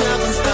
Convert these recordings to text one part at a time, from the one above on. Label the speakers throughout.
Speaker 1: seven stars.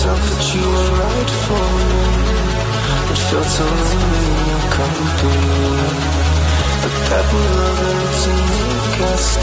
Speaker 1: myself that you were right for me. It felt so lonely in your company But that
Speaker 2: we love it and you cast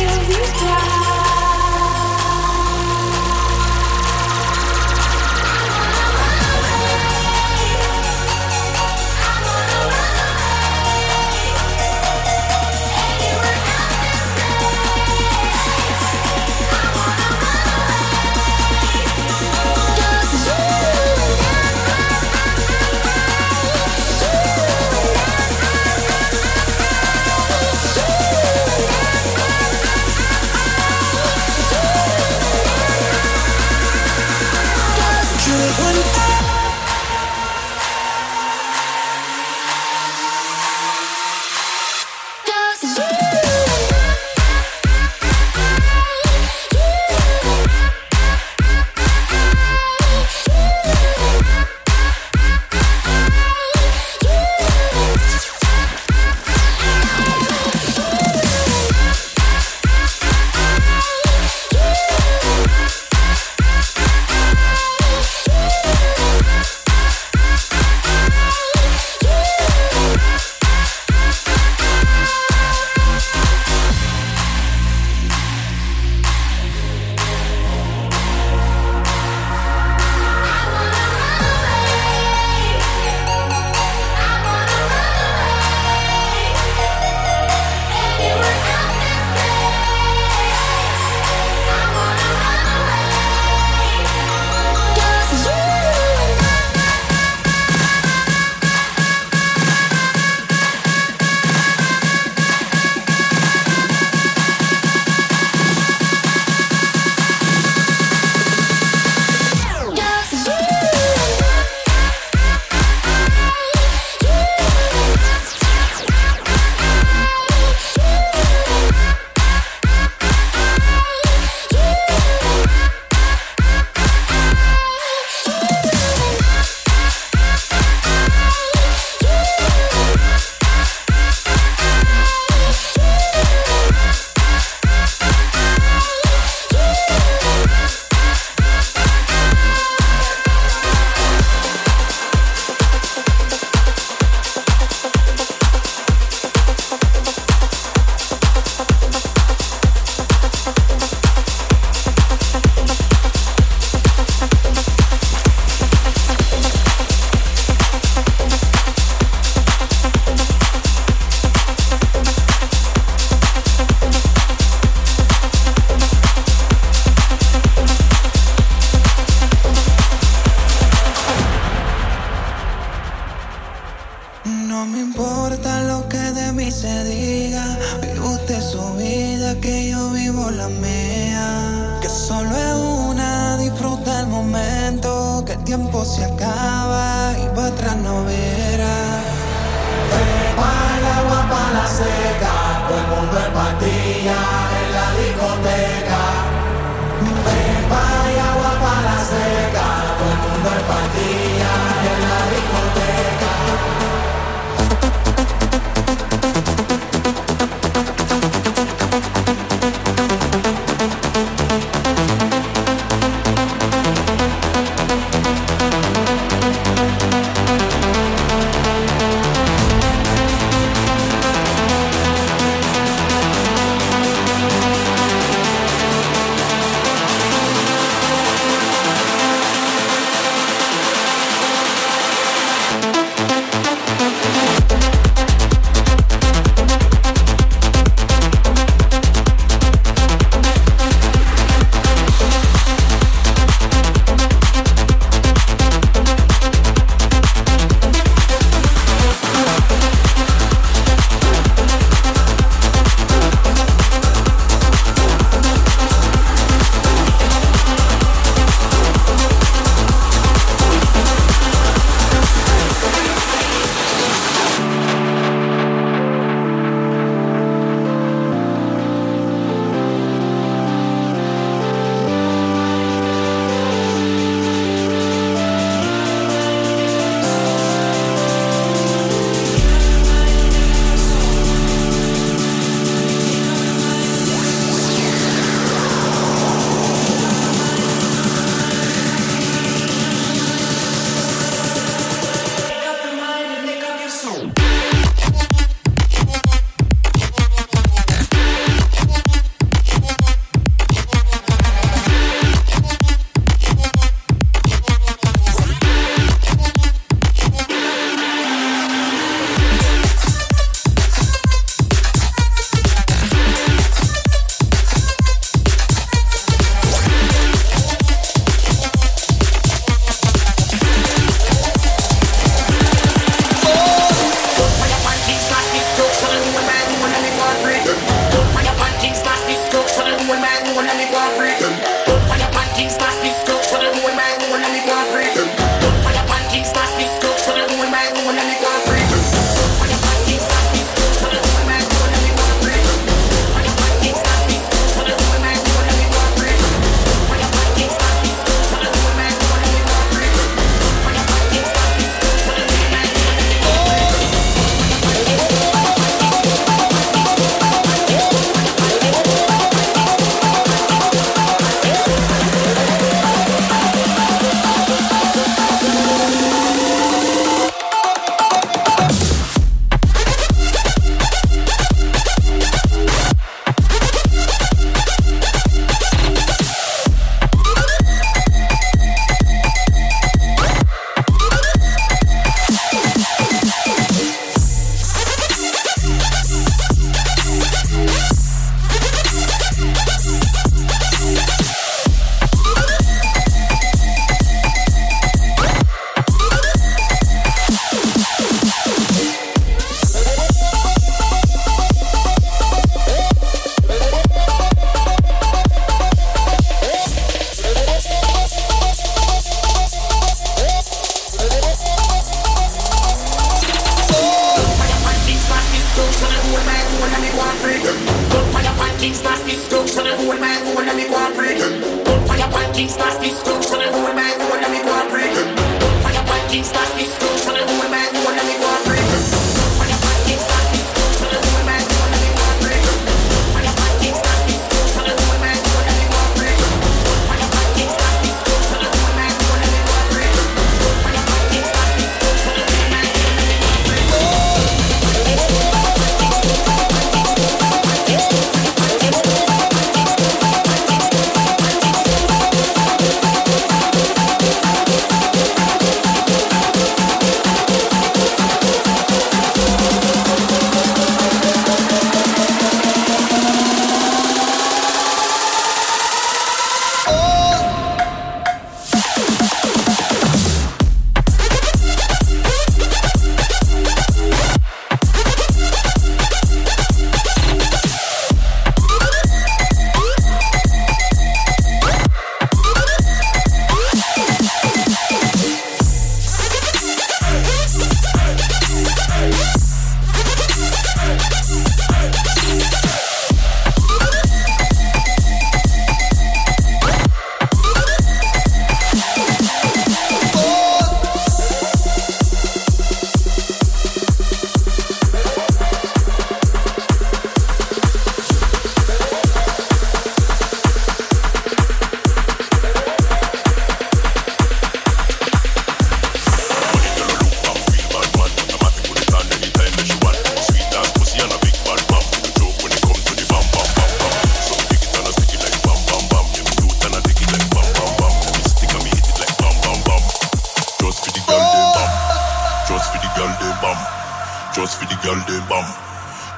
Speaker 3: tiempo se acaba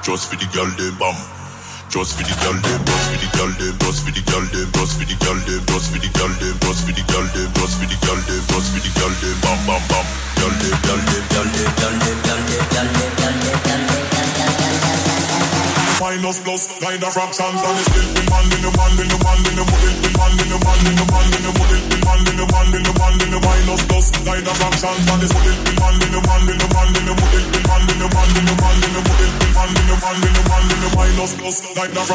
Speaker 4: Just for the girl them bam. Just for the girl them, just for the girl them, just for the girl them, just for the girl them, just for the girl them, just for the girl them, just for the girl them, just for the girl them, bam bam bam. Girl them, girl them, girl them, girl them, girl them, girl them, girl them, girl them
Speaker 5: minus plus kind of fractions and it's still man in the man in man in man in man in the man in man in man in man in the minus it's still man in man in the man in man in the man in man in man in man in the man in minus
Speaker 2: man in man in man in the minus it's still man in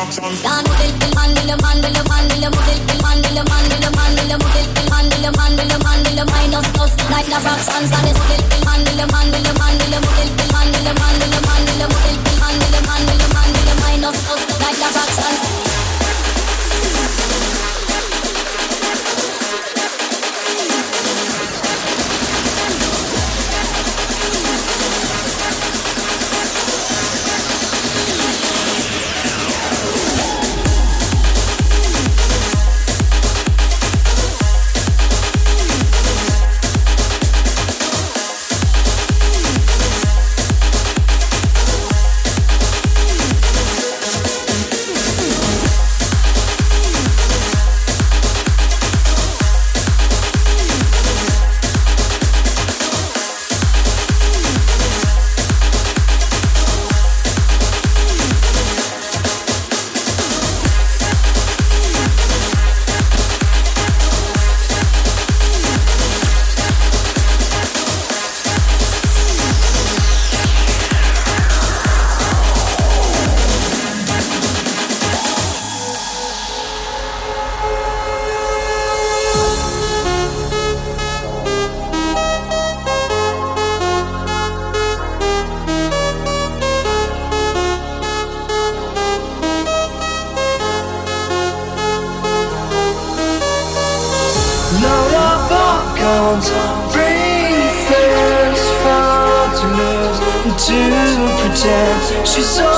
Speaker 2: man in man in man in the man in man in man in man in the man
Speaker 6: you so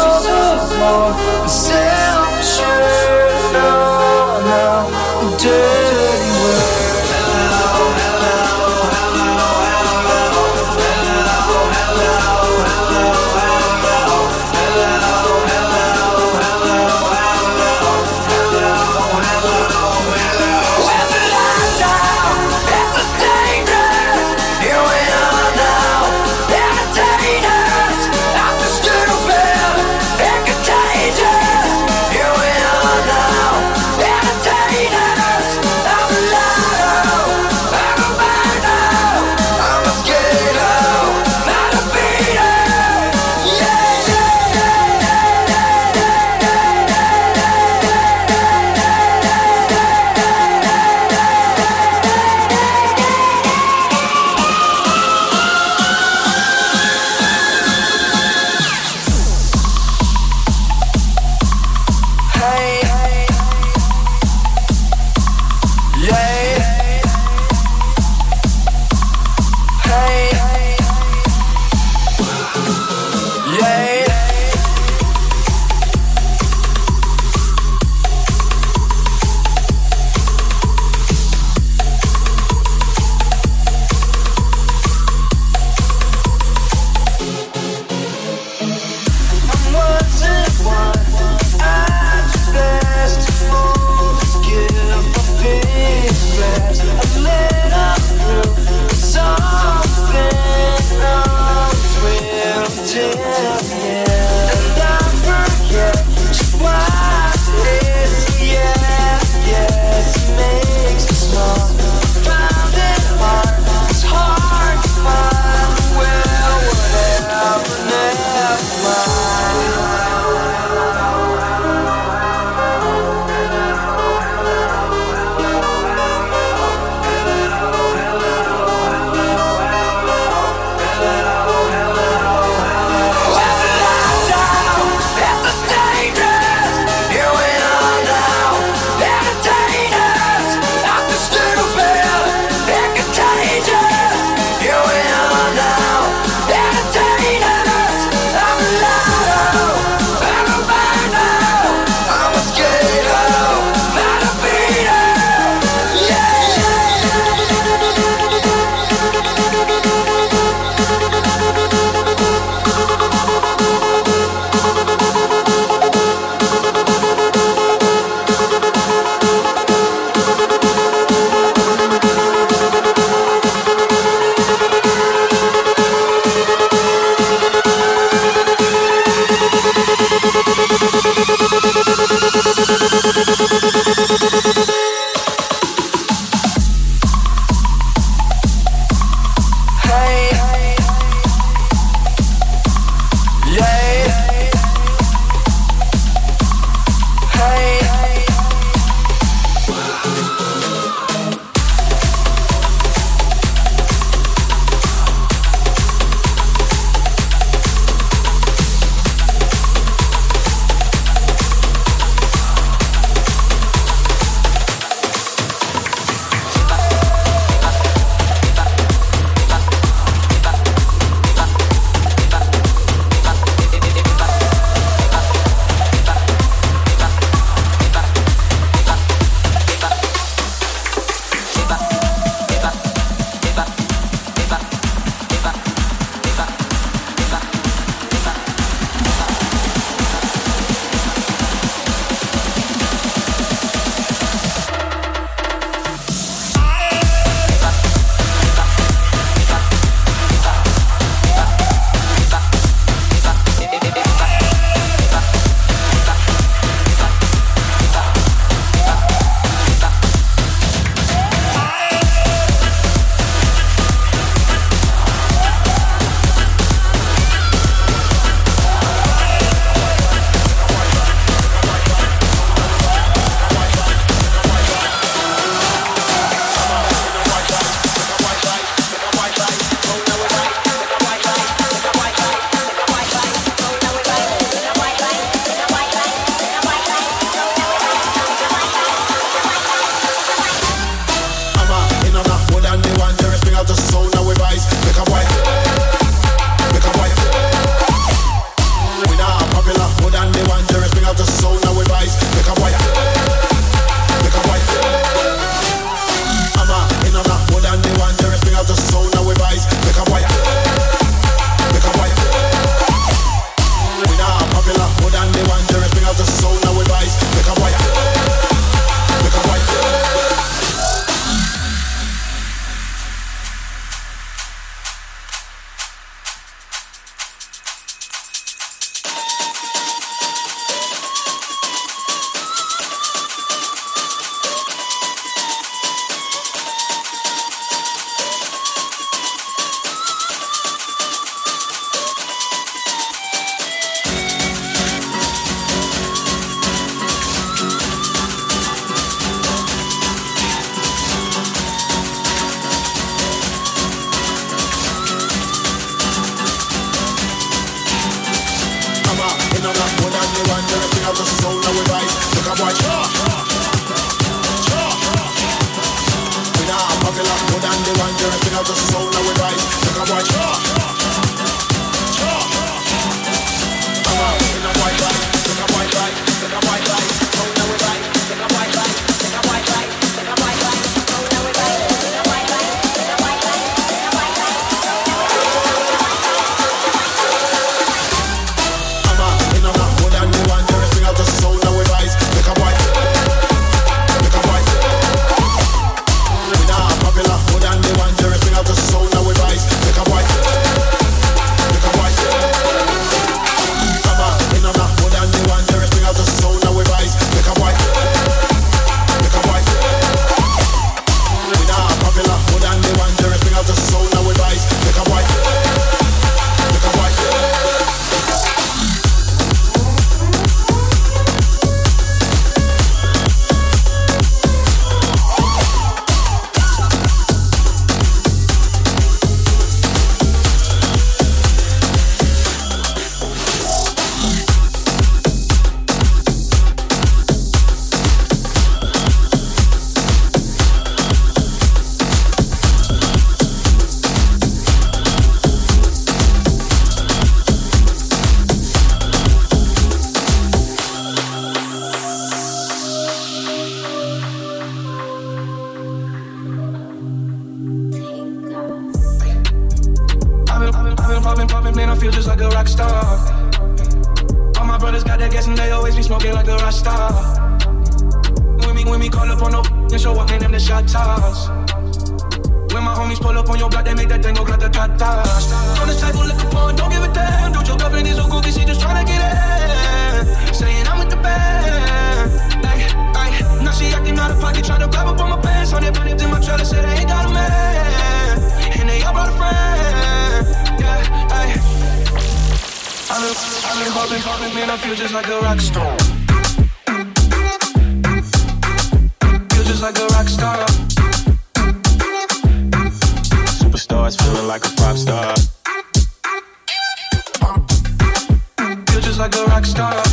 Speaker 6: rock star.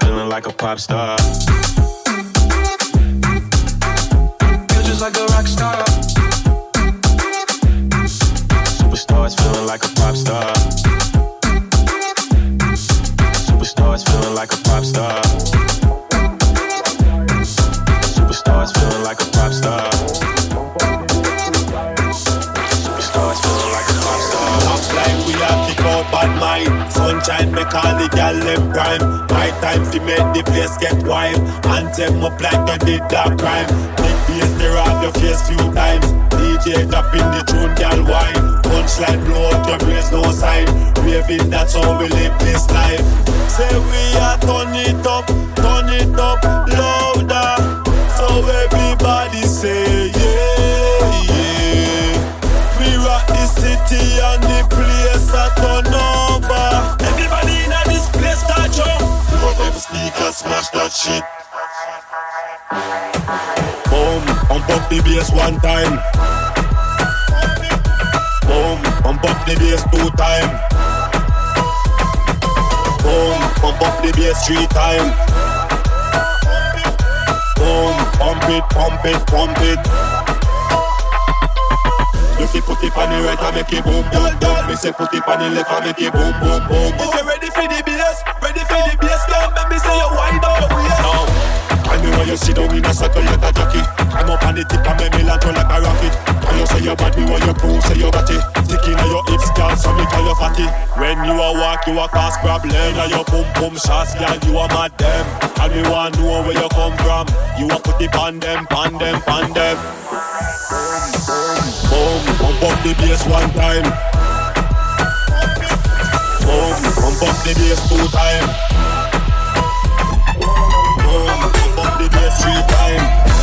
Speaker 7: Feeling like a pop star.
Speaker 6: Feel just like a rock star.
Speaker 7: Superstars feeling like a pop star. Superstars feeling like a pop star.
Speaker 8: Mind. Sunshine, make all the gal them prime. My time to make the place get wild. And them up like they did that crime. Big bass, they rock your face few times. DJ drop in the tune, gal wine. Punchline blow out your brains, no sign. Raving, that's how we live this life. Say we are turn it up, turn it up louder. So everybody say speakers, smash that shit. Boom, pump up the bass one time. Boom, pump up the bass two time. Boom, pump up the bass three time. Boom, pump it, pump it, pump it. You fi put it on the right and make it boom boom boom. Me say put it on the left and make it boom boom boom. If you ready for the bass, ready for the bass, When you sit down in a circle like a jockey. Climb up on the tip and make me land like a rocket. And you say your body when you prove say you got it. Sticking on your hips, girl, so me call you fatty. When you a walk, you a cause problem. And your pum pum shots, girl, you a mad them. And me want know where you come from. You a put it on them, on them, on them. Boom, pump up the bass one time. Boom, pump up the bass two time. The bass three time.